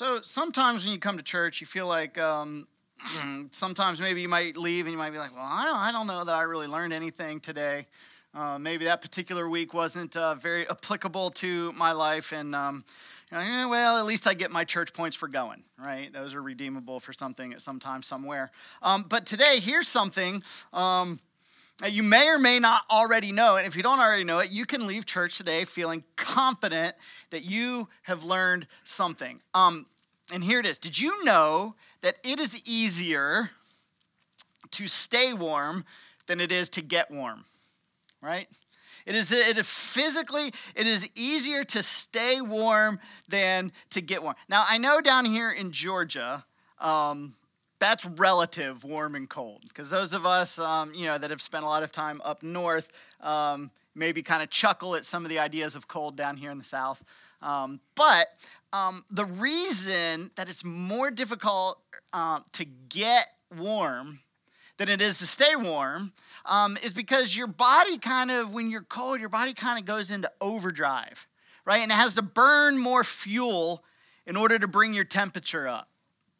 So sometimes when you come to church, you feel like um, sometimes maybe you might leave and you might be like, well, I don't, I don't know that I really learned anything today. Uh, maybe that particular week wasn't uh, very applicable to my life. And, um, you know, eh, well, at least I get my church points for going, right? Those are redeemable for something at some time, somewhere. Um, but today, here's something. Um, you may or may not already know, and if you don't already know it, you can leave church today feeling confident that you have learned something. Um, and here it is. Did you know that it is easier to stay warm than it is to get warm? Right? It is, it is physically, it is easier to stay warm than to get warm. Now, I know down here in Georgia, um, that's relative warm and cold because those of us um, you know that have spent a lot of time up north um, maybe kind of chuckle at some of the ideas of cold down here in the south um, but um, the reason that it's more difficult uh, to get warm than it is to stay warm um, is because your body kind of when you're cold your body kind of goes into overdrive right and it has to burn more fuel in order to bring your temperature up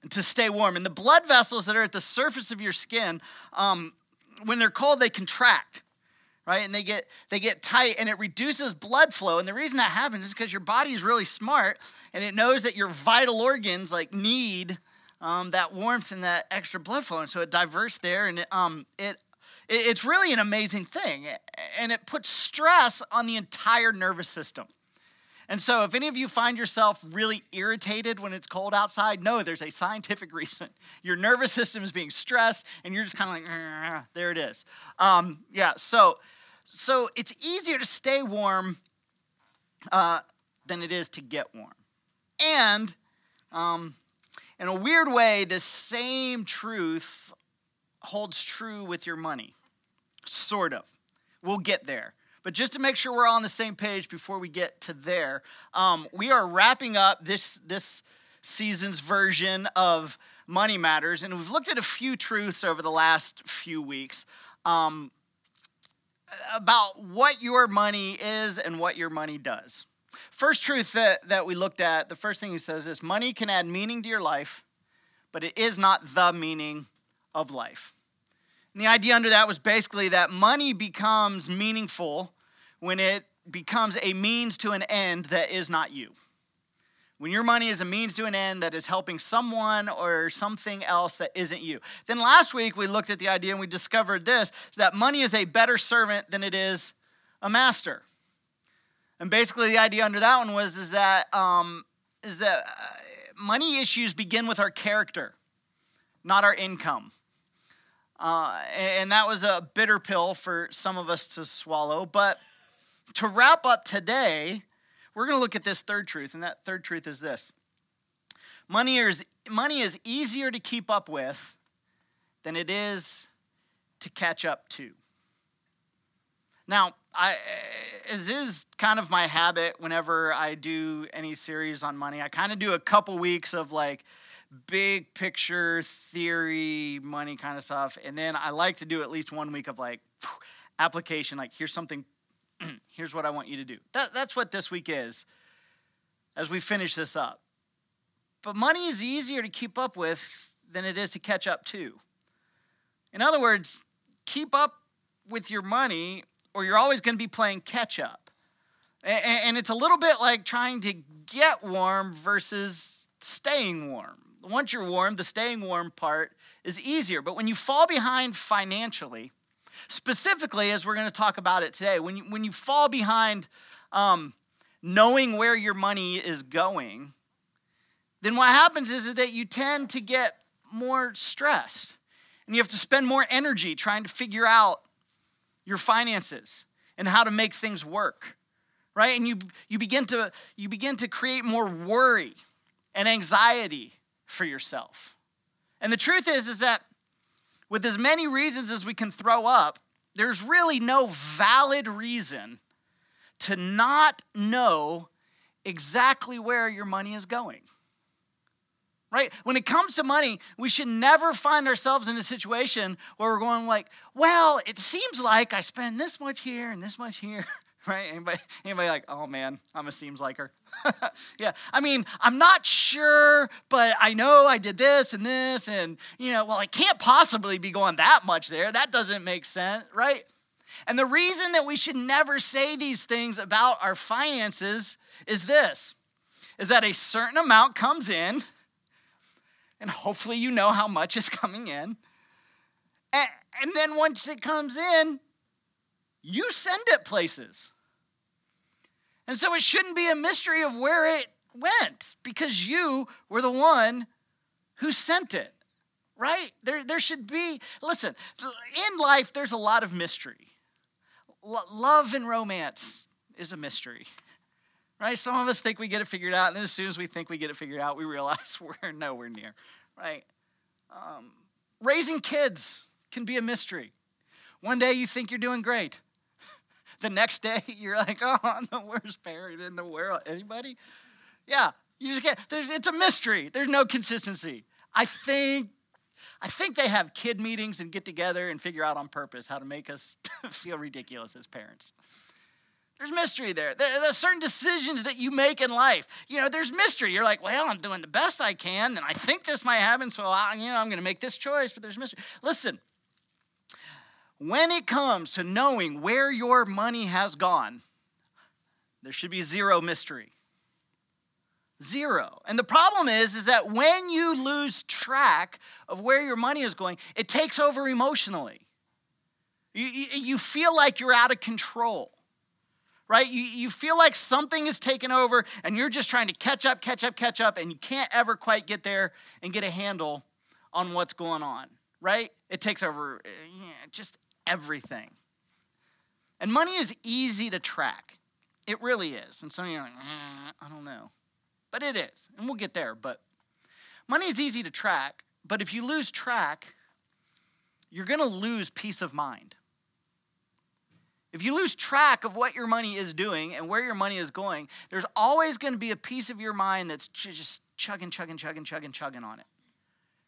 to stay warm. And the blood vessels that are at the surface of your skin, um, when they're cold, they contract, right? And they get they get tight, and it reduces blood flow. And the reason that happens is because your body is really smart, and it knows that your vital organs like need um, that warmth and that extra blood flow, and so it diverts there, and it, um, it it's really an amazing thing, and it puts stress on the entire nervous system. And so, if any of you find yourself really irritated when it's cold outside, no, there's a scientific reason. Your nervous system is being stressed, and you're just kind of like, there it is. Um, yeah, so so it's easier to stay warm uh, than it is to get warm. And um, in a weird way, the same truth holds true with your money, sort of. We'll get there. But just to make sure we're all on the same page before we get to there, um, we are wrapping up this this season's version of Money Matters, and we've looked at a few truths over the last few weeks um, about what your money is and what your money does. First truth that, that we looked at, the first thing he says is money can add meaning to your life, but it is not the meaning of life. And the idea under that was basically that money becomes meaningful when it becomes a means to an end that is not you. When your money is a means to an end that is helping someone or something else that isn't you. Then last week we looked at the idea and we discovered this that money is a better servant than it is a master. And basically the idea under that one was is that um, is that uh, money issues begin with our character, not our income. Uh, and that was a bitter pill for some of us to swallow. But to wrap up today, we're going to look at this third truth. And that third truth is this money is, money is easier to keep up with than it is to catch up to. Now, I, as is kind of my habit whenever I do any series on money, I kind of do a couple weeks of like, big picture theory, money kind of stuff. And then I like to do at least one week of like application, like here's something, here's what I want you to do. That, that's what this week is as we finish this up. But money is easier to keep up with than it is to catch up to. In other words, keep up with your money or you're always going to be playing catch up. And it's a little bit like trying to get warm versus staying warm once you're warm, the staying warm part is easier. But when you fall behind financially, specifically as we're going to talk about it today, when you, when you fall behind um, knowing where your money is going, then what happens is that you tend to get more stressed and you have to spend more energy trying to figure out your finances and how to make things work right and you you begin to you begin to create more worry and anxiety for yourself. And the truth is is that with as many reasons as we can throw up, there's really no valid reason to not know exactly where your money is going. Right? When it comes to money, we should never find ourselves in a situation where we're going like, well, it seems like I spend this much here and this much here. right? Anybody, anybody like, oh man, I'm a seems like her. yeah, I mean, I'm not sure, but I know I did this and this, and you know, well, I can't possibly be going that much there. That doesn't make sense, right? And the reason that we should never say these things about our finances is this is that a certain amount comes in, and hopefully you know how much is coming in. And, and then once it comes in, you send it places. And so it shouldn't be a mystery of where it went because you were the one who sent it, right? There, there should be, listen, in life, there's a lot of mystery. L- love and romance is a mystery, right? Some of us think we get it figured out, and then as soon as we think we get it figured out, we realize we're nowhere near, right? Um, raising kids can be a mystery. One day you think you're doing great. The next day you're like, oh, I'm the worst parent in the world. Anybody? Yeah, you just get. There's, it's a mystery. There's no consistency. I think, I think they have kid meetings and get together and figure out on purpose how to make us feel ridiculous as parents. There's mystery there. There's certain decisions that you make in life. You know, there's mystery. You're like, well, I'm doing the best I can, and I think this might happen, so I, you know, I'm going to make this choice. But there's mystery. Listen, when it comes to knowing where your money has gone, there should be zero mystery. Zero. And the problem is is that when you lose track of where your money is going, it takes over emotionally. You, you, feel like you're out of control. Right? You, you feel like something is taken over and you're just trying to catch up, catch up, catch up, and you can't ever quite get there and get a handle on what's going on. Right? It takes over eh, yeah, just everything. And money is easy to track. It really is. And some of you are like, eh, I don't know. But it is. And we'll get there. But money is easy to track. But if you lose track, you're going to lose peace of mind. If you lose track of what your money is doing and where your money is going, there's always going to be a piece of your mind that's just chugging, chugging, chugging, chugging, chugging on it.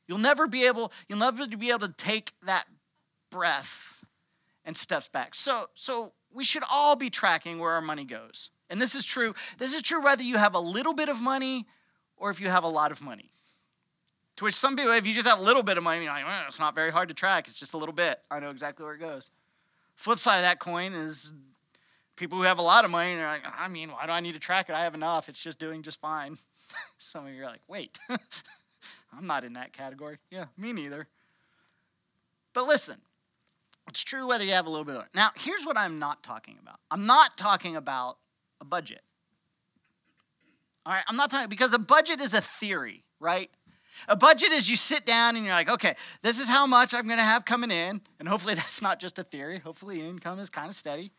You'll never be able, you'll never be able to take that breath and steps back. So, so we should all be tracking where our money goes. And this is true. This is true whether you have a little bit of money or if you have a lot of money. To which some people, if you just have a little bit of money, like, well, it's not very hard to track. It's just a little bit. I know exactly where it goes. Flip side of that coin is people who have a lot of money, they're like, I mean, why do I need to track it? I have enough. It's just doing just fine. some of you are like, wait, I'm not in that category. Yeah, me neither. But listen, it's true whether you have a little bit it. Now, here's what I'm not talking about. I'm not talking about a budget. All right, I'm not talking because a budget is a theory, right? A budget is you sit down and you're like, okay, this is how much I'm going to have coming in, and hopefully that's not just a theory. Hopefully income is kind of steady.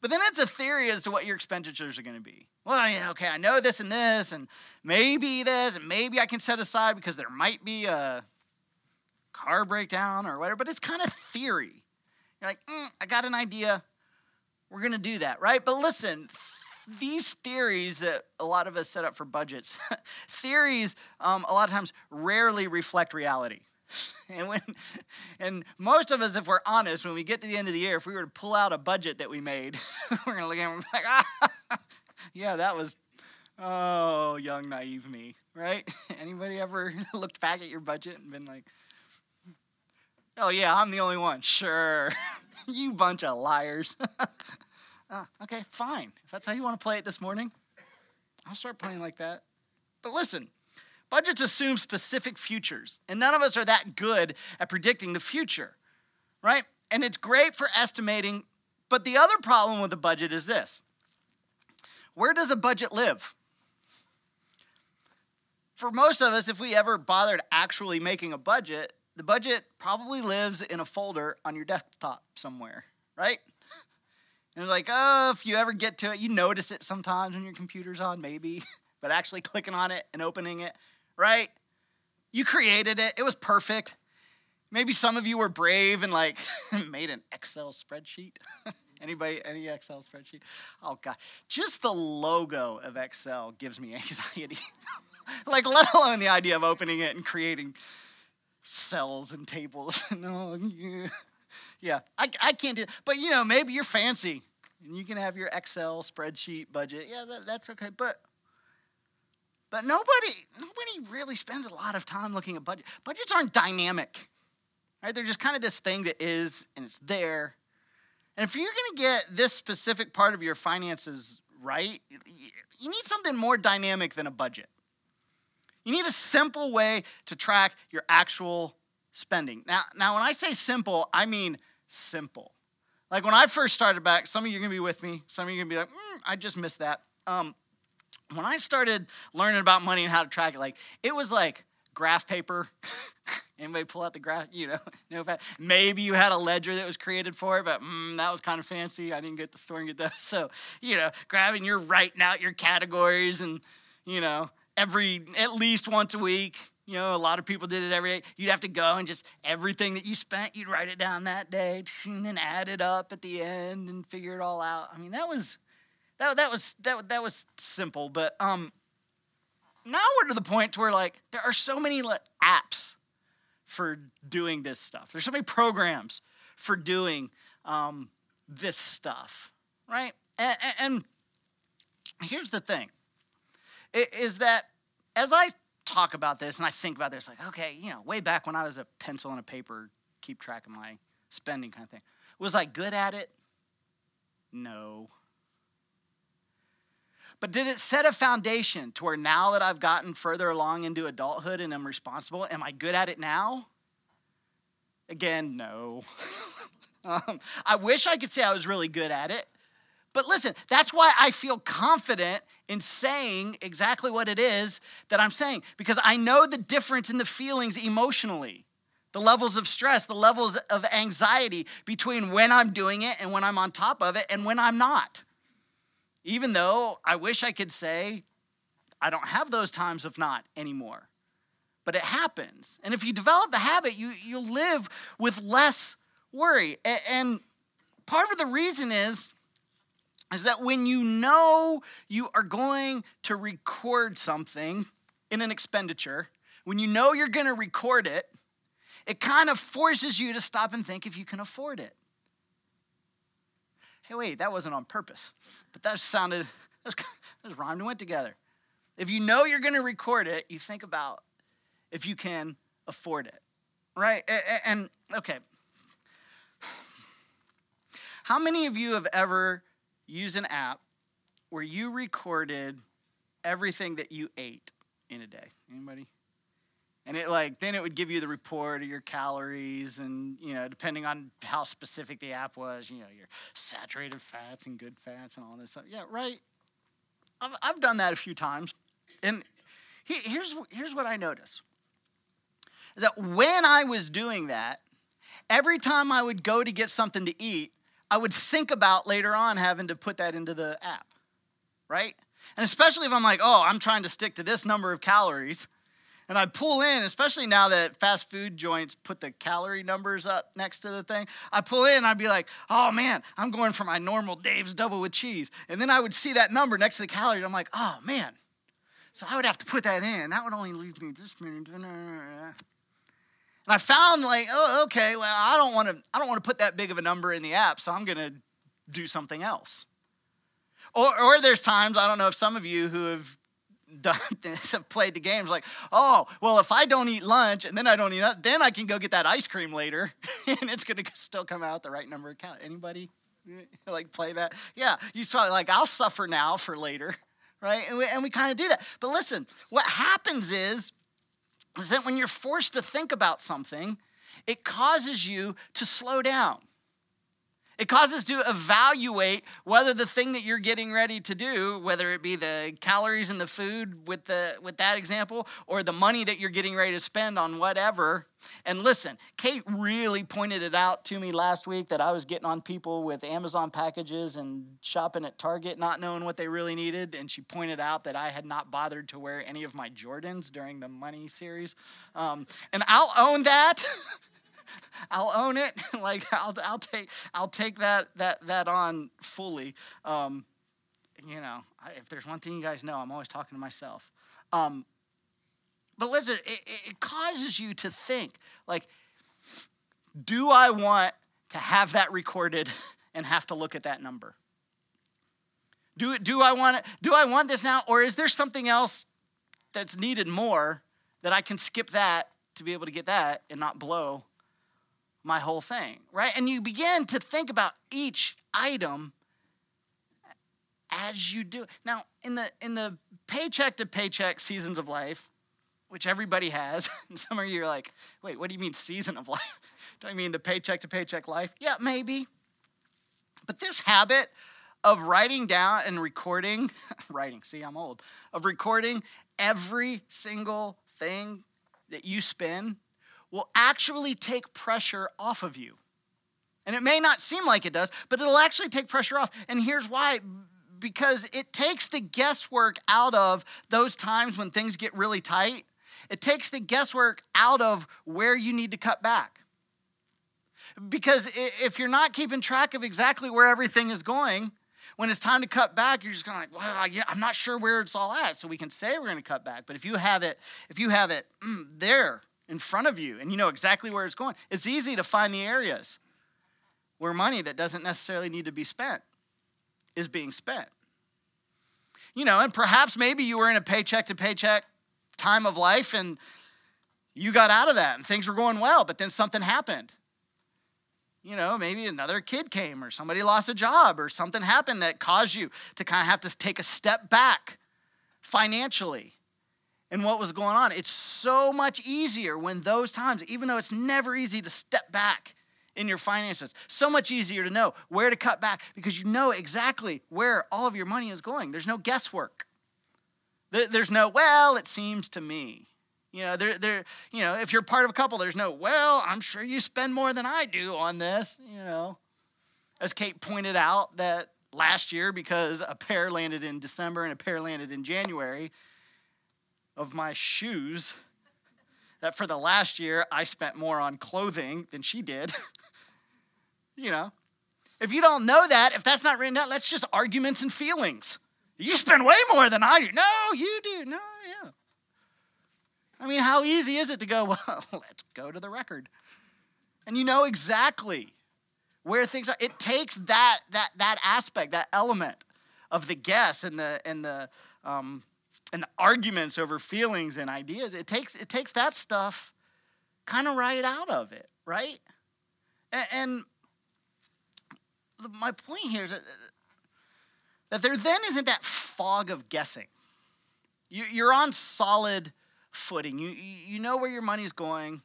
But then it's a theory as to what your expenditures are going to be. Well, yeah, okay, I know this and this, and maybe this, and maybe I can set aside because there might be a car breakdown or whatever, but it's kind of theory. You're like, mm, I got an idea. We're going to do that, right? But listen, these theories that a lot of us set up for budgets, theories um, a lot of times rarely reflect reality. And when, and most of us, if we're honest, when we get to the end of the year, if we were to pull out a budget that we made, we're gonna look at it and like, ah, yeah, that was, oh, young naive me, right? Anybody ever looked back at your budget and been like, Oh, yeah, I'm the only one. Sure. you bunch of liars. uh, okay, fine. If that's how you want to play it this morning, I'll start playing like that. But listen, budgets assume specific futures, and none of us are that good at predicting the future, right? And it's great for estimating, but the other problem with a budget is this where does a budget live? For most of us, if we ever bothered actually making a budget, the budget probably lives in a folder on your desktop somewhere, right? And like, oh, if you ever get to it, you notice it sometimes when your computer's on, maybe, but actually clicking on it and opening it, right? You created it, it was perfect. Maybe some of you were brave and like made an Excel spreadsheet. Anybody, any Excel spreadsheet? Oh God, just the logo of Excel gives me anxiety. like, let alone the idea of opening it and creating cells and tables. and no, yeah, I, I can't do. But you know, maybe you're fancy. And you can have your Excel spreadsheet budget. Yeah, that, that's okay. But but nobody nobody really spends a lot of time looking at budget. Budgets aren't dynamic. Right? They're just kind of this thing that is and it's there. And if you're going to get this specific part of your finances right, you need something more dynamic than a budget. You need a simple way to track your actual spending. Now, now when I say simple, I mean simple. Like when I first started back, some of you are gonna be with me, some of you are gonna be like, mm, I just missed that. Um, when I started learning about money and how to track it, like it was like graph paper. Anybody pull out the graph? You know, no. Maybe you had a ledger that was created for it, but mm, that was kind of fancy. I didn't get the store and get those. So you know, grabbing, you're writing out your categories, and you know, every at least once a week. You know, a lot of people did it every day. You'd have to go and just everything that you spent, you'd write it down that day, and then add it up at the end and figure it all out. I mean, that was that that was that that was simple, but um now we're to the point where like there are so many apps for doing this stuff. There's so many programs for doing um, this stuff, right? And, and here's the thing: is that as I talk about this and I think about this, like, okay, you know, way back when I was a pencil and a paper, keep track of my spending kind of thing, was I good at it? No. But did it set a foundation to where now that I've gotten further along into adulthood and I'm responsible, am I good at it now? Again, no. um, I wish I could say I was really good at it. But listen, that's why I feel confident in saying exactly what it is that I'm saying, because I know the difference in the feelings emotionally, the levels of stress, the levels of anxiety between when I'm doing it and when I'm on top of it and when I'm not. Even though I wish I could say I don't have those times of not anymore. But it happens. And if you develop the habit, you, you live with less worry. And part of the reason is, is that when you know you are going to record something in an expenditure, when you know you're going to record it, it kind of forces you to stop and think if you can afford it hey, wait, that wasn't on purpose. But that sounded, that was, rhymed and went together. If you know you're going to record it, you think about if you can afford it, right? And, and okay, how many of you have ever used an app where you recorded everything that you ate in a day? Anybody? and it like then it would give you the report of your calories and you know depending on how specific the app was you know your saturated fats and good fats and all this stuff yeah right i've, I've done that a few times and he, here's here's what i notice is that when i was doing that every time i would go to get something to eat i would think about later on having to put that into the app right and especially if i'm like oh i'm trying to stick to this number of calories and I'd pull in, especially now that fast food joints put the calorie numbers up next to the thing. I pull in, I'd be like, oh man, I'm going for my normal Dave's double with cheese. And then I would see that number next to the calorie, and I'm like, oh man. So I would have to put that in. That would only leave me this many. And I found like, oh, okay, well, I don't want to, I don't want to put that big of a number in the app, so I'm gonna do something else. Or, or there's times, I don't know if some of you who have done this, have played the games like, oh, well, if I don't eat lunch and then I don't eat then I can go get that ice cream later and it's to still come out the right number of count. Anybody like play that? Yeah, you saw like, I'll suffer now for later, right? And we, and we kind of do that. But listen, what happens is, is that when you're forced to think about something, it causes you to slow down. It causes to evaluate whether the thing that you're getting ready to do, whether it be the calories in the food with the with that example, or the money that you're getting ready to spend on whatever. And listen, Kate really pointed it out to me last week that I was getting on people with Amazon packages and shopping at Target, not knowing what they really needed. And she pointed out that I had not bothered to wear any of my Jordans during the money series. Um, and I'll own that. I'll own it. like I'll, I'll take I'll take that that that on fully. Um, you know, if there's one thing you guys know, I'm always talking to myself. Um, but listen, it, it causes you to think like, do I want to have that recorded and have to look at that number? Do, do I want it, do I want this now or is there something else that's needed more that I can skip that to be able to get that and not blow my whole thing, right? And you begin to think about each item as you do. Now, in the in the paycheck to paycheck seasons of life, which everybody has, and some of you are like, "Wait, what do you mean season of life? do I mean the paycheck to paycheck life?" Yeah, maybe. But this habit of writing down and recording, writing, see, I'm old, of recording every single thing that you spend will actually take pressure off of you. And it may not seem like it does, but it'll actually take pressure off. And here's why because it takes the guesswork out of those times when things get really tight. It takes the guesswork out of where you need to cut back. Because if you're not keeping track of exactly where everything is going, when it's time to cut back, you're just going like, well, yeah, I'm not sure where it's all at. So we can say we're going to cut back. But if you have it, if you have it mm, there in front of you and you know exactly where it's going, it's easy to find the areas where money that doesn't necessarily need to be spent is being spent. You know, and perhaps maybe you were in a paycheck to paycheck time of life and you got out of that and things were going well, but then something happened. You know, maybe another kid came or somebody lost a job or something happened that caused you to kind of have to take a step back financially and what was going on. It's so much easier when those times, even though it's never easy to step back in your finances, so much easier to know where to cut back because you know exactly where all of your money is going. There's no guesswork. There's no, well, it seems to me. You know, there, there, you know, if you're part of a couple, there's no, well, I'm sure you spend more than I do on this, you know. As Kate pointed out that last year, because a pair landed in December and a pair landed in January, of my shoes that for the last year I spent more on clothing than she did. you know, if you don't know that, if that's not written down, that's just arguments and feelings. You spend way more than I do. No, you do. No, yeah. I mean, how easy is it to go, well, let's go to the record. And you know exactly where things are. It takes that that that aspect, that element of the guess and the and the um, and arguments over feelings and ideas. It takes it takes that stuff kind of right out of it, right? And, and my point here is that, there then isn't that fog of guessing. You, you're on solid footing. You, you know where your money's going,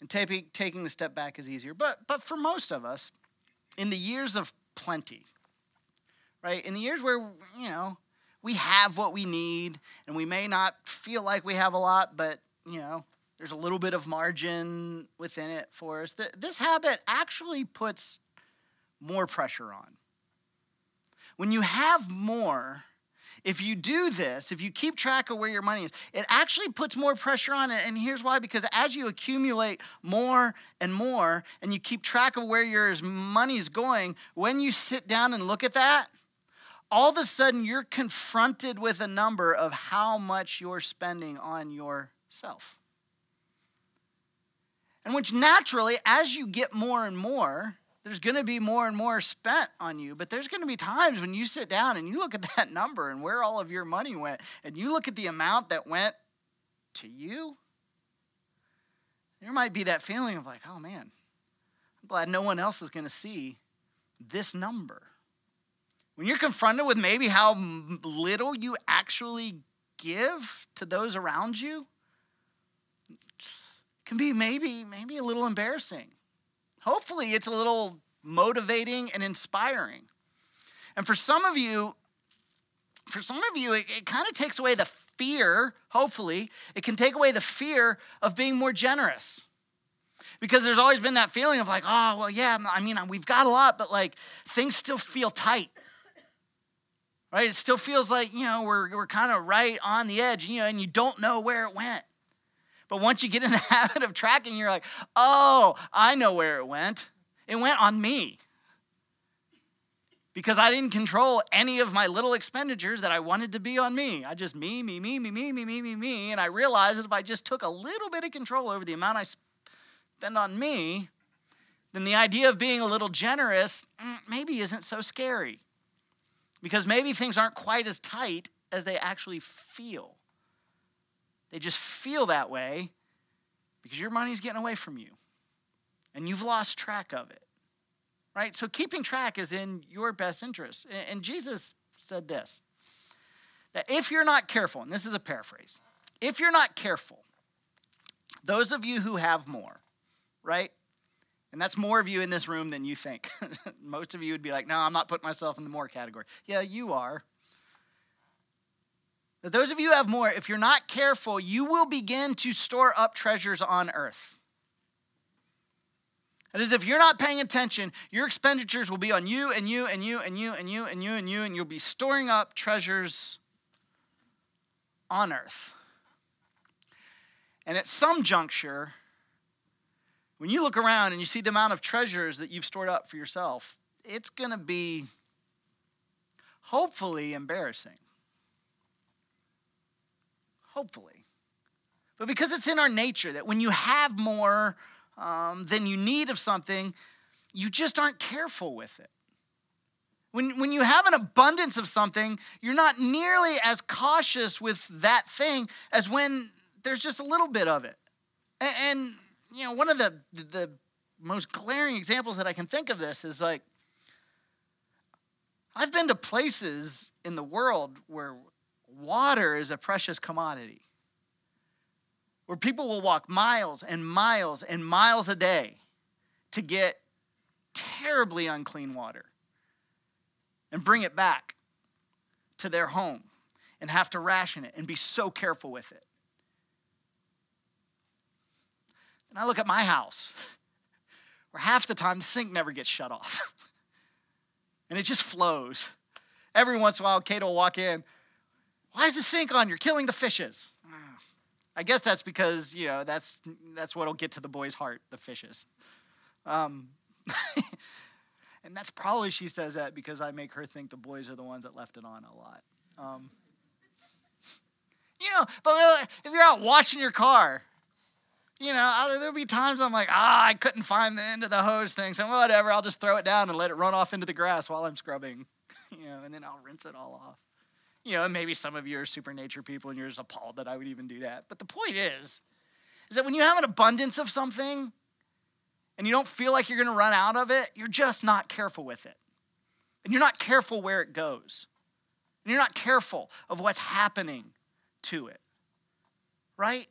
and taking, taking the step back is easier. But, but for most of us, in the years of plenty, right, in the years where, you know, we have what we need, and we may not feel like we have a lot, but you know, there's a little bit of margin within it for us. This habit actually puts more pressure on. When you have more, if you do this, if you keep track of where your money is, it actually puts more pressure on it. And here's why because as you accumulate more and more, and you keep track of where your money is going, when you sit down and look at that, all of a sudden you're confronted with a number of how much you're spending on yourself. And which naturally, as you get more and more, there's going to be more and more spent on you. But there's going to be times when you sit down and you look at that number and where all of your money went, and you look at the amount that went to you. There might be that feeling of like, oh man, I'm glad no one else is going to see this number. When you're confronted with maybe how little you actually give to those around you, can be maybe maybe a little embarrassing. Hopefully it's a little motivating and inspiring. And for some of you, for some of you, it, it kind of takes away the fear, hopefully, it can take away the fear of being more generous. Because there's always been that feeling of like, oh, well, yeah, I mean, we've got a lot, but like things still feel tight right? It still feels like, you know, we're, we're kind of right on the edge, you know, and you don't know where it went. But once you get in the habit of tracking, you're like, oh, I know where it went. It went on me. Because I didn't control any of my little expenditures that I wanted to be on me. I just me, me, me, me, me, me, me, me, me. And I realized that if I just took a little bit of control over the amount I spend on me, then the idea of being a little generous mm, maybe isn't so scary. Because maybe things aren't quite as tight as they actually feel. They just feel that way because your money's getting away from you and you've lost track of it. Right? So keeping track is in your best interest. And Jesus said this that if you're not careful, and this is a paraphrase, if you're not careful, those of you who have more, right? And that's more of you in this room than you think. Most of you would be like, no, I'm not putting myself in the more category. Yeah, you are. But those of you who have more, if you're not careful, you will begin to store up treasures on earth. That is, if you're not paying attention, your expenditures will be on you and you and you and you and you and you and you, and you'll be storing up treasures on earth. And at some juncture, when you look around and you see the amount of treasures that you've stored up for yourself, it's going to be hopefully embarrassing. Hopefully. But because it's in our nature that when you have more um, than you need of something, you just aren't careful with it. When, when you have an abundance of something, you're not nearly as cautious with that thing as when there's just a little bit of it. And, and you know, one of the, the most glaring examples that I can think of this is like, I've been to places in the world where water is a precious commodity, where people will walk miles and miles and miles a day to get terribly unclean water and bring it back to their home and have to ration it and be so careful with it. And I look at my house, where half the time the sink never gets shut off. and it just flows. Every once in a while, Kate will walk in. Why is the sink on? You're killing the fishes. I guess that's because, you know, that's, that's what'll get to the boy's heart, the fishes. Um, and that's probably she says that because I make her think the boys are the ones that left it on a lot. Um, you know, but if you're out washing your car you know, there'll be times I'm like, ah, I couldn't find the end of the hose thing. So whatever, I'll just throw it down and let it run off into the grass while I'm scrubbing, you know, and then I'll rinse it all off. You know, maybe some of you are super nature people and you're just appalled that I would even do that. But the point is, is that when you have an abundance of something and you don't feel like you're going to run out of it, you're just not careful with it. And you're not careful where it goes. And you're not careful of what's happening to it right?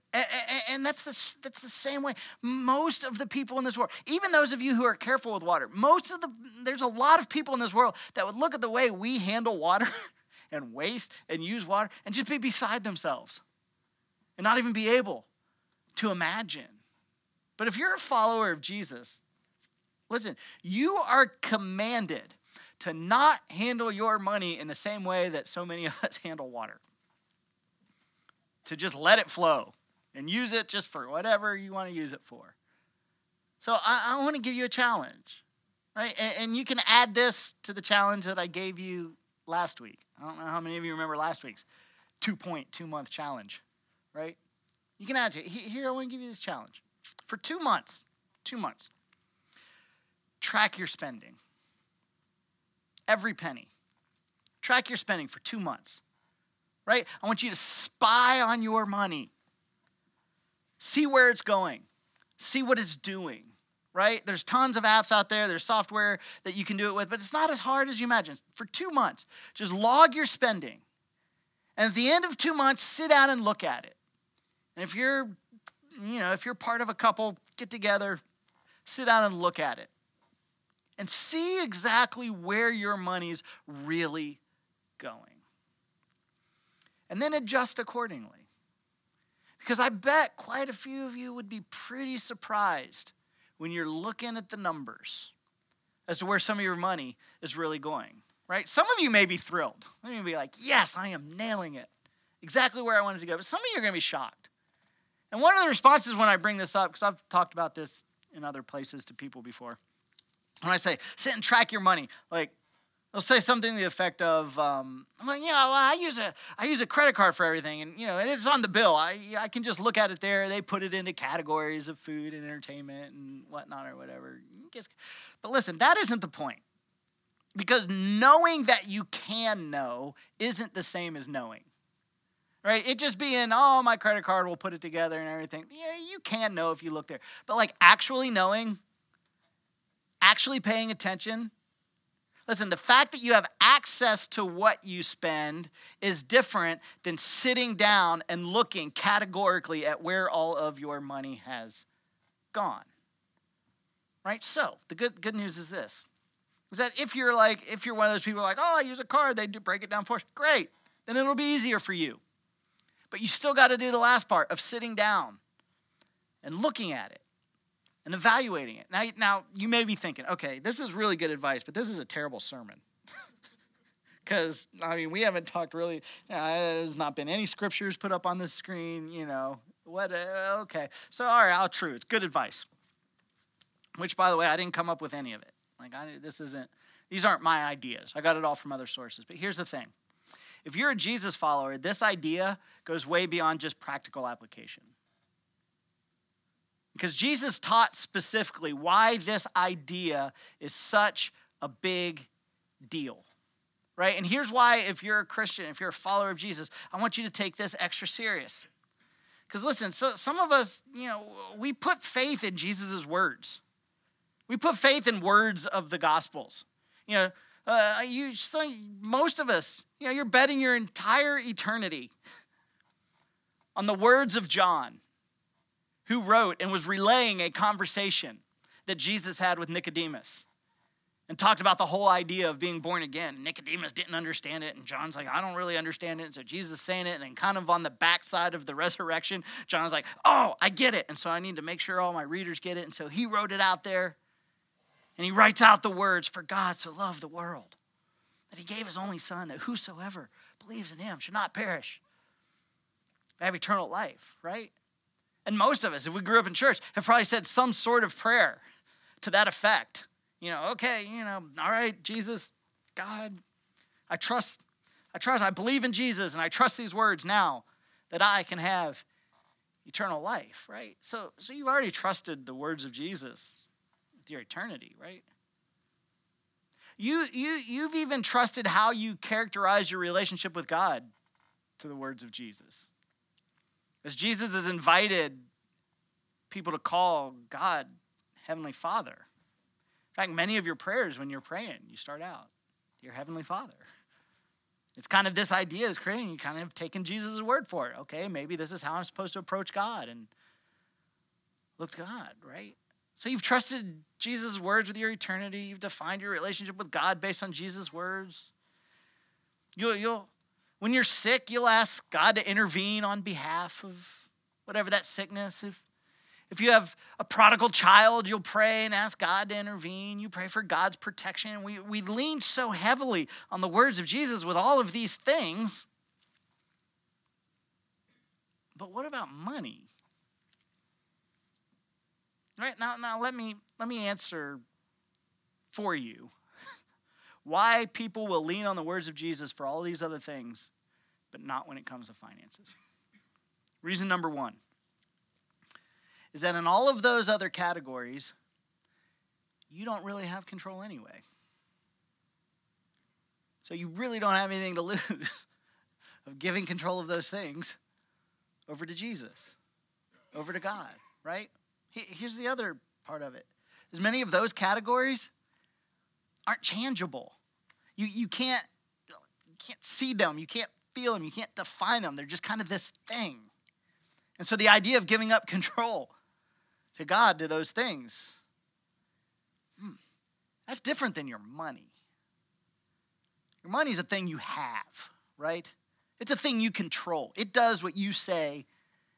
And that's the, that's the same way. Most of the people in this world, even those of you who are careful with water, most of the, there's a lot of people in this world that would look at the way we handle water and waste and use water and just be beside themselves and not even be able to imagine. But if you're a follower of Jesus, listen, you are commanded to not handle your money in the same way that so many of us handle water to just let it flow and use it just for whatever you want to use it for. So I, I want to give you a challenge, right? And, and, you can add this to the challenge that I gave you last week. I don't know how many of you remember last week's two point, two month challenge, right? You can add it. Here, I want to give you this challenge. For two months, two months, track your spending. Every penny. Track your spending for two months right? I want you to spy on your money. See where it's going. See what it's doing, right? There's tons of apps out there, there's software that you can do it with, but it's not as hard as you imagine. For two months, just log your spending. And at the end of two months, sit down and look at it. And if you're, you know, if you're part of a couple, get together, sit down and look at it. And see exactly where your money's really going and then adjust accordingly. Because I bet quite a few of you would be pretty surprised when you're looking at the numbers as to where some of your money is really going, right? Some of you may be thrilled. Let me be like, yes, I am nailing it. Exactly where I wanted to go. But some of you are going to be shocked. And one of the responses when I bring this up, because I've talked about this in other places to people before, when I say, sit and track your money, like, They'll say something to the effect of, um, like, you know, I use a I use a credit card for everything, and you know, it's on the bill. I I can just look at it there. They put it into categories of food and entertainment and whatnot or whatever. But listen, that isn't the point. Because knowing that you can know isn't the same as knowing. Right? It just being, oh, my credit card will put it together and everything. Yeah, you can know if you look there. But like actually knowing, actually paying attention, Listen, the fact that you have access to what you spend is different than sitting down and looking categorically at where all of your money has gone. Right? So, the good, good news is this is that if you're like, if you're one of those people like, oh, I use a card, they do break it down for us, great. Then it'll be easier for you. But you still got to do the last part of sitting down and looking at it and evaluating it. Now, now you may be thinking, okay, this is really good advice, but this is a terrible sermon. Because, I mean, we haven't talked really, you know, there's not been any scriptures put up on the screen, you know. What, uh, okay. So, all right, I'll true. It's good advice. Which, by the way, I didn't come up with any of it. Like, I, this isn't, these aren't my ideas. I got it all from other sources. But here's the thing if you're a Jesus follower, this idea goes way beyond just practical application. Because Jesus taught specifically why this idea is such a big deal. Right? And here's why, if you're a Christian, if you're a follower of Jesus, I want you to take this extra serious. Because listen, so some of us, you know, we put faith in Jesus' words. We put faith in words of the Gospels. You know, uh, you, most of us, you know, you're betting your entire eternity on the words of John who wrote and was relaying a conversation that Jesus had with Nicodemus and talked about the whole idea of being born again. Nicodemus didn't understand it, and John's like, I don't really understand it. And so Jesus is saying it, and then kind of on the backside of the resurrection, John's like, Oh, I get it. And so I need to make sure all my readers get it. And so he wrote it out there, and he writes out the words, For God so loved the world that he gave his only son, that whosoever believes in him should not perish, but have eternal life, right? And most of us, if we grew up in church, have probably said some sort of prayer to that effect. You know, okay, you know, all right, Jesus, God, I trust, I trust, I believe in Jesus, and I trust these words now that I can have eternal life, right? So, so you've already trusted the words of Jesus with your eternity, right? You, you, you've even trusted how you characterize your relationship with God to the words of Jesus. As Jesus has invited people to call God Heavenly Father. In fact, many of your prayers when you're praying, you start out, Dear Heavenly Father. It's kind of this idea is creating, you kind of taking Jesus' word for it. Okay, maybe this is how I'm supposed to approach God and look to God, right? So you've trusted Jesus' words with your eternity. You've defined your relationship with God based on Jesus' words. You'll, you'll when you're sick, you'll ask God to intervene on behalf of whatever that sickness. If, if you have a prodigal child, you'll pray and ask God to intervene. You pray for God's protection. We, we lean so heavily on the words of Jesus with all of these things. But what about money? Right now, now let me let me answer for you why people will lean on the words of Jesus for all these other things, but not when it comes to finances. Reason number one is that in all of those other categories, you don't really have control anyway. So you really don't have anything to lose of giving control of those things over to Jesus, over to God, right? Here's the other part of it. As many of those categories aren't changeable. You, you, can't, you can't see them, you can't feel them, you can't define them. They're just kind of this thing. And so the idea of giving up control to God, to those things, hmm, that's different than your money. Your money is a thing you have, right? It's a thing you control. It does what you say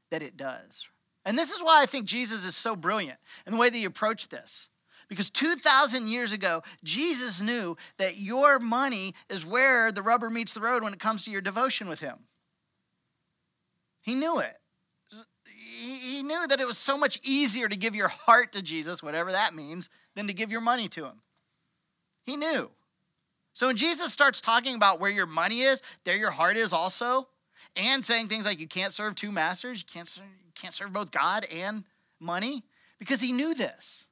that it does. And this is why I think Jesus is so brilliant in the way that he approached this. Because 2,000 years ago, Jesus knew that your money is where the rubber meets the road when it comes to your devotion with Him. He knew it. He knew that it was so much easier to give your heart to Jesus, whatever that means, than to give your money to Him. He knew. So when Jesus starts talking about where your money is, there your heart is also, and saying things like you can't serve two masters, you can't serve, you can't serve both God and money, because he knew this.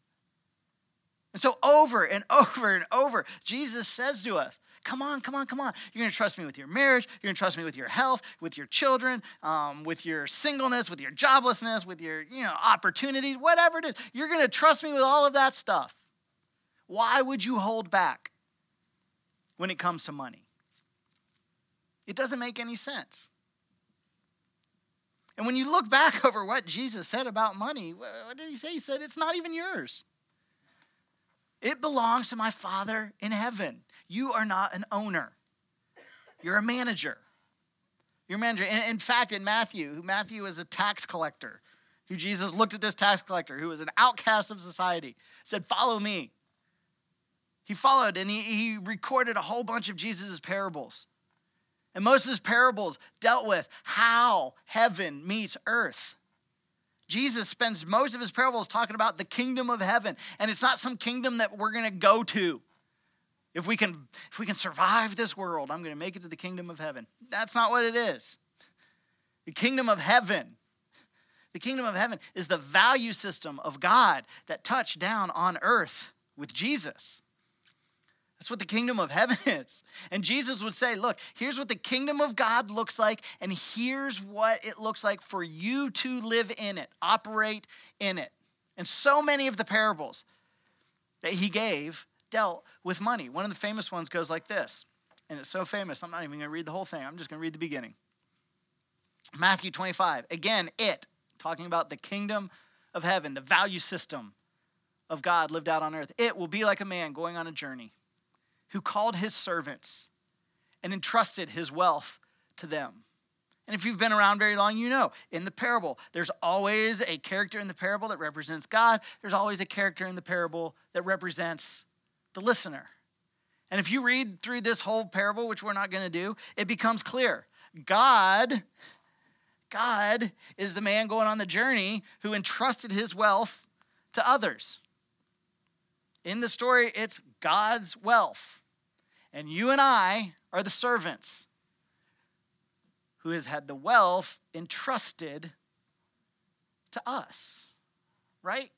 And so, over and over and over, Jesus says to us, Come on, come on, come on. You're going to trust me with your marriage. You're going to trust me with your health, with your children, um, with your singleness, with your joblessness, with your you know opportunities, whatever it is. You're going to trust me with all of that stuff. Why would you hold back when it comes to money? It doesn't make any sense. And when you look back over what Jesus said about money, what did he say? He said, It's not even yours. It belongs to my Father in heaven. You are not an owner, you're a manager. You're a manager. In fact, in Matthew, who Matthew is a tax collector, who Jesus looked at this tax collector who was an outcast of society, said, Follow me. He followed and he, he recorded a whole bunch of Jesus' parables. And most of his parables dealt with how heaven meets earth. Jesus spends most of his parables talking about the kingdom of heaven, and it's not some kingdom that we're going to go to. If we can if we can survive this world, I'm going to make it to the kingdom of heaven. That's not what it is. The kingdom of heaven the kingdom of heaven is the value system of God that touched down on earth with Jesus. That's what the kingdom of heaven is. And Jesus would say, Look, here's what the kingdom of God looks like, and here's what it looks like for you to live in it, operate in it. And so many of the parables that he gave dealt with money. One of the famous ones goes like this, and it's so famous, I'm not even going to read the whole thing, I'm just going to read the beginning. Matthew 25, again, it, talking about the kingdom of heaven, the value system of God lived out on earth. It will be like a man going on a journey who called his servants and entrusted his wealth to them. And if you've been around very long, you know in the parable, there's always a character in the parable that represents God, there's always a character in the parable that represents the listener. And if you read through this whole parable, which we're not going to do, it becomes clear. God God is the man going on the journey who entrusted his wealth to others. In the story, it's God's wealth. And you and I are the servants who has had the wealth entrusted to us, right?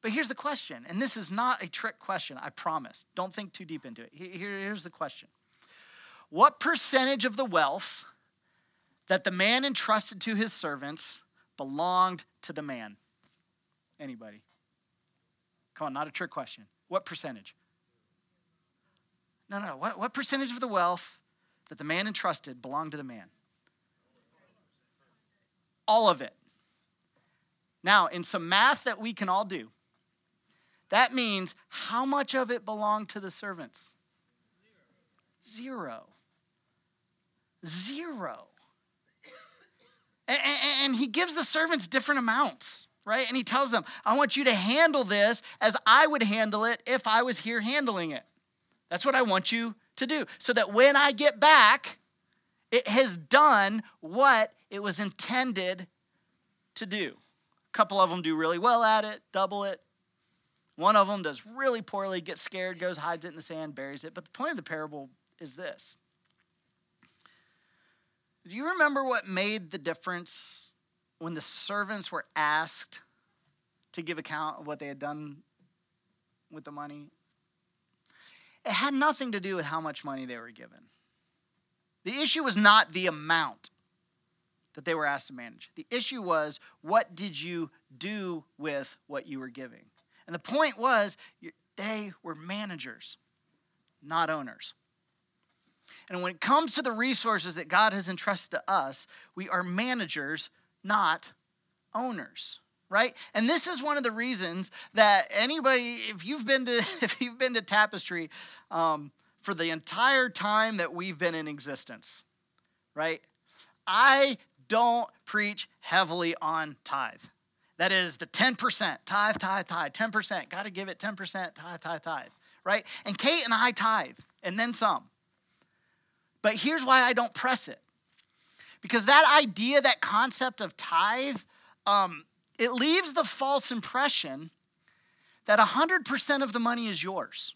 But here's the question, and this is not a trick question, I promise. Don't think too deep into it. here's the question What percentage of the wealth that the man entrusted to his servants belonged to the man? Anybody? Come on, not a trick question. What percentage? No, no. What, what percentage of the wealth that the man entrusted belonged to the man? All of it. Now, in some math that we can all do, that means how much of it belonged to the servants? Zero. Zero. And, and, and, he gives the servants different amounts, right? And he tells them, I want you to handle this as I would handle it if I was here handling it. That's what I want you to do. So that when I get back, it has done what it was intended to do. A couple of them do really well at it, double it. One of them does really poorly, gets scared, goes, hides it in the sand, buries it. But the point of the parable is this Do you remember what made the difference when the servants were asked to give account of what they had done with the money? It had nothing to do with how much money they were given. The issue was not the amount that they were asked to manage. The issue was what did you do with what you were giving? And the point was they were managers, not owners. And when it comes to the resources that God has entrusted to us, we are managers, not owners right? And this is one of the reasons that anybody, if you've been to, if you've been to Tapestry um, for the entire time that we've been in existence, right? I don't preach heavily on tithe. That is the 10%, tithe, tithe, tithe, 10%. Got to give it 10%, tithe, tithe, tithe, right? And Kate and I tithe, and then some. But here's why I don't press it. Because that idea, that concept of tithe, um, it leaves the false impression that 100% of the money is yours.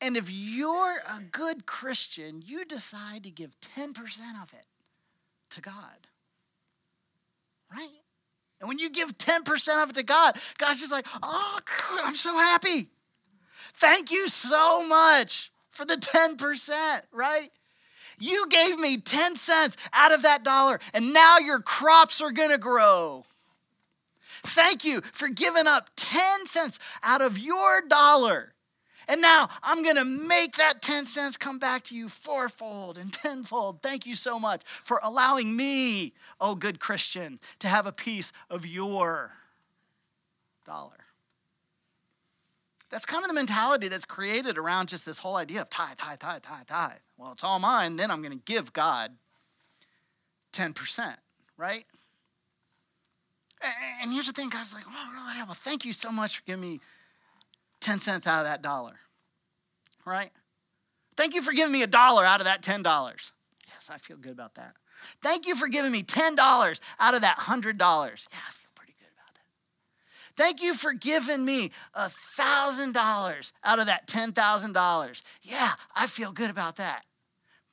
And if you're a good Christian, you decide to give 10% of it to God. Right? And when you give 10% of it to God, God's just like, oh, I'm so happy. Thank you so much for the 10%, right? You gave me 10 cents out of that dollar, and now your crops are gonna grow. Thank you for giving up 10 cents out of your dollar. And now I'm going to make that 10 cents come back to you fourfold and tenfold. Thank you so much for allowing me, oh good Christian, to have a piece of your dollar. That's kind of the mentality that's created around just this whole idea of tithe, tithe, tithe, tithe, tithe. Well, it's all mine, then I'm going to give God 10%, right? And here's the thing God's like, well, well, thank you so much for giving me 10 cents out of that dollar, right? Thank you for giving me a dollar out of that $10. Yes, I feel good about that. Thank you for giving me $10 out of that $100. Yeah, I feel pretty good about it. Thank you for giving me a $1,000 out of that $10,000. Yeah, I feel good about that.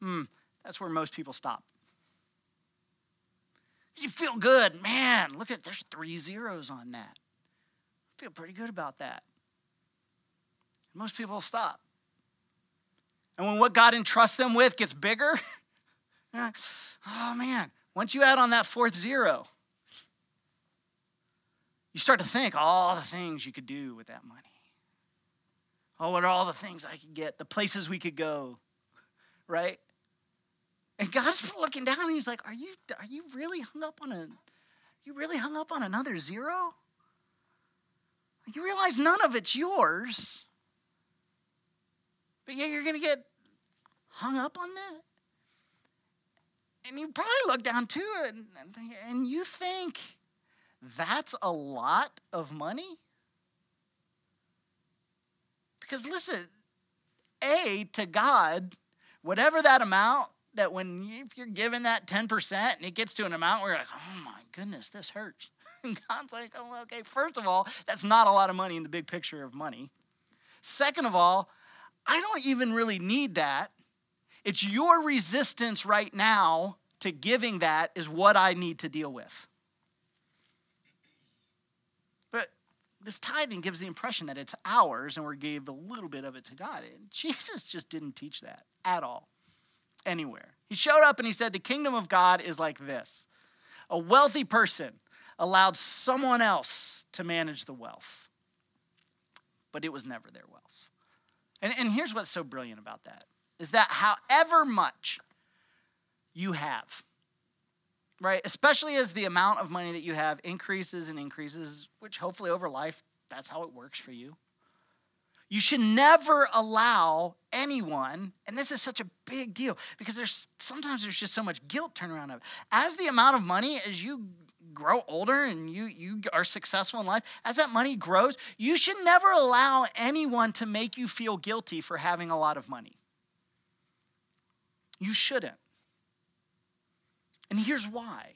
Hmm, that's where most people stop. You feel good. Man, look at there's three zeros on that. I feel pretty good about that. Most people stop. And when what God entrusts them with gets bigger, oh man, once you add on that fourth zero, you start to think all the things you could do with that money. Oh, what are all the things I could get, the places we could go, right? And God's looking down and he's like, Are you are you really hung up on a you really hung up on another zero? You realize none of it's yours. But yeah, you're gonna get hung up on that. And you probably look down to it and, and you think that's a lot of money? Because listen, A, to God, whatever that amount that when if you're given that 10% and it gets to an amount where you're like, oh my goodness, this hurts. And God's like, oh, okay, first of all, that's not a lot of money in the big picture of money. Second of all, I don't even really need that. It's your resistance right now to giving that is what I need to deal with. But this tithing gives the impression that it's ours and we gave a little bit of it to God. And Jesus just didn't teach that at all anywhere. He showed up and he said, The kingdom of God is like this a wealthy person allowed someone else to manage the wealth, but it was never their wealth. And, and here's what's so brilliant about that is that however much you have, right, especially as the amount of money that you have increases and increases, which hopefully over life, that's how it works for you. You should never allow anyone, and this is such a big deal because there's sometimes there's just so much guilt turn around of. As the amount of money as you grow older and you you are successful in life, as that money grows, you should never allow anyone to make you feel guilty for having a lot of money. You shouldn't. And here's why.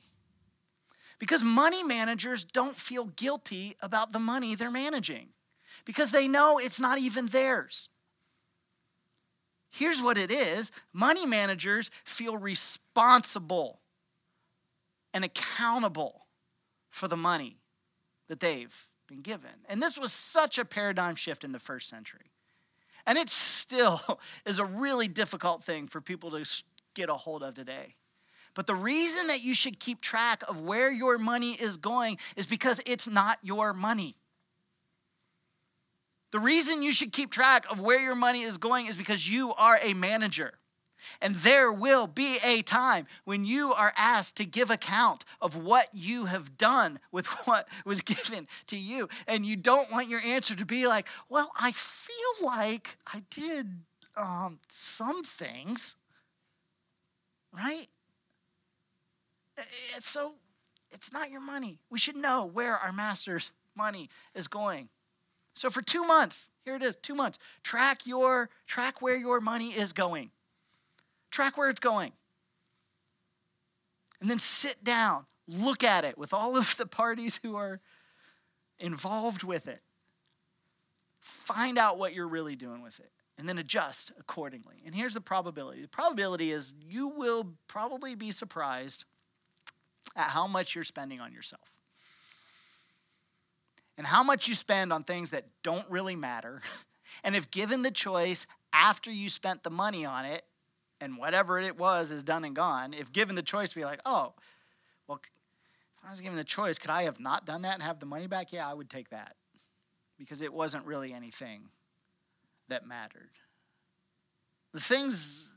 Because money managers don't feel guilty about the money they're managing because they know it's not even theirs. Here's what it is money managers feel responsible and accountable for the money that they've been given. And this was such a paradigm shift in the first century. And it still is a really difficult thing for people to get a hold of today. But the reason that you should keep track of where your money is going is because it's not your money. The reason you should keep track of where your money is going is because you are a manager. And there will be a time when you are asked to give account of what you have done with what was given to you. And you don't want your answer to be like, well, I feel like I did um, some things, right? So it's not your money. We should know where our master's money is going. So for two months, here it is, two months, track your track where your money is going. Track where it's going. And then sit down, look at it with all of the parties who are involved with it. Find out what you're really doing with it and then adjust accordingly. And here's the probability the probability is you will probably be surprised at how much you're spending on yourself. and how much you spend on things that don't really matter, and if given the choice after you spent the money on it, and whatever it was is done and gone, if given the choice to be like, oh, well, if I was given the choice, could I have not done that and have the money back? Yeah, I would take that because it wasn't really anything that mattered. The things,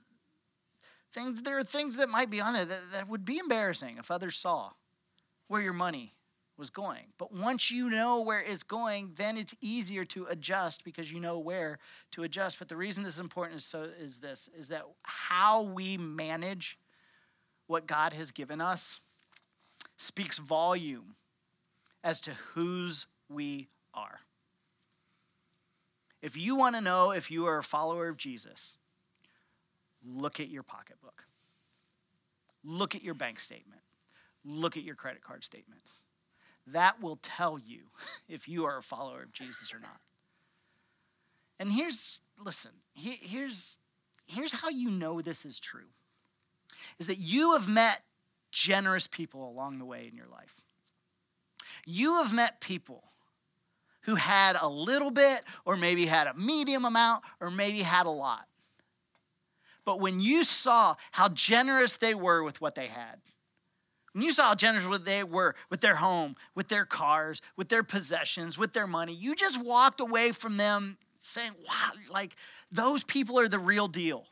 things there are things that might be on it that, that would be embarrassing if others saw where your money was going. But once you know where it's going, then it's easier to adjust because you know where to adjust. But the reason this is important is so is this is that how we manage what God has given us speaks volume as to whose we are. If you want to know if you are a follower of Jesus, look at your pocketbook. Look at your bank statement. Look at your credit card statements. That will tell you if you are a follower of Jesus or not. And here's, listen, here's, here's how you know this is true is that you have met generous people along the way in your life. You have met people who had a little bit, or maybe had a medium amount, or maybe had a lot. But when you saw how generous they were with what they had, when you saw how generous they were with their home, with their cars, with their possessions, with their money, you just walked away from them saying, wow, like those people are the real deal.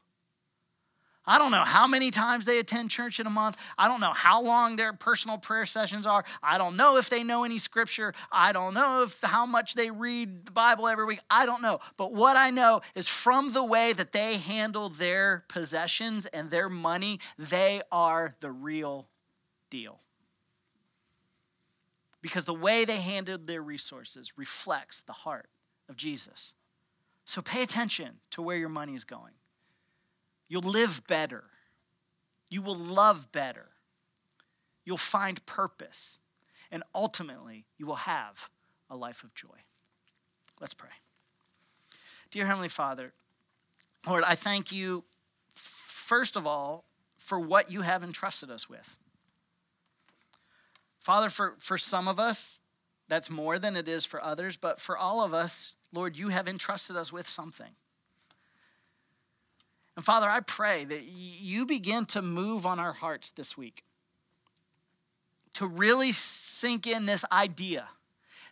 I don't know how many times they attend church in a month. I don't know how long their personal prayer sessions are. I don't know if they know any scripture. I don't know if how much they read the Bible every week. I don't know. But what I know is from the way that they handle their possessions and their money, they are the real deal. Because the way they handled their resources reflects the heart of Jesus. So pay attention to where your money is going. You'll live better. You will love better. You'll find purpose. And ultimately, you will have a life of joy. Let's pray. Dear Heavenly Father, Lord, I thank you, first of all, for what you have entrusted us with. Father, for, for some of us, that's more than it is for others, but for all of us, Lord, you have entrusted us with something. And Father, I pray that you begin to move on our hearts this week to really sink in this idea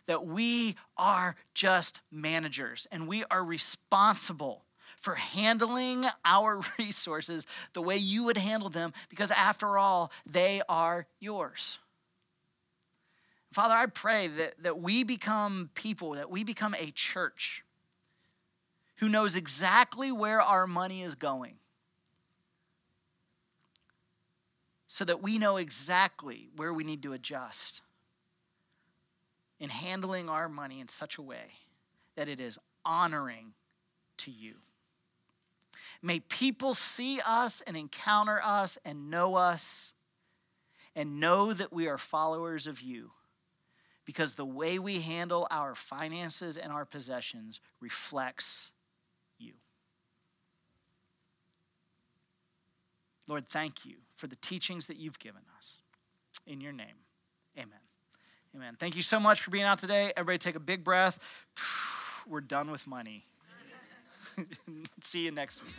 that we are just managers and we are responsible for handling our resources the way you would handle them because, after all, they are yours. Father, I pray that, that we become people, that we become a church who knows exactly where our money is going so that we know exactly where we need to adjust in handling our money in such a way that it is honoring to you. May people see us and encounter us and know us and know that we are followers of you because the way we handle our finances and our possessions reflects you. Lord, thank you for the teachings that you've given us. In your name, amen. Amen. Thank you so much for being out today. Everybody take a big breath. We're done with money. See you next week.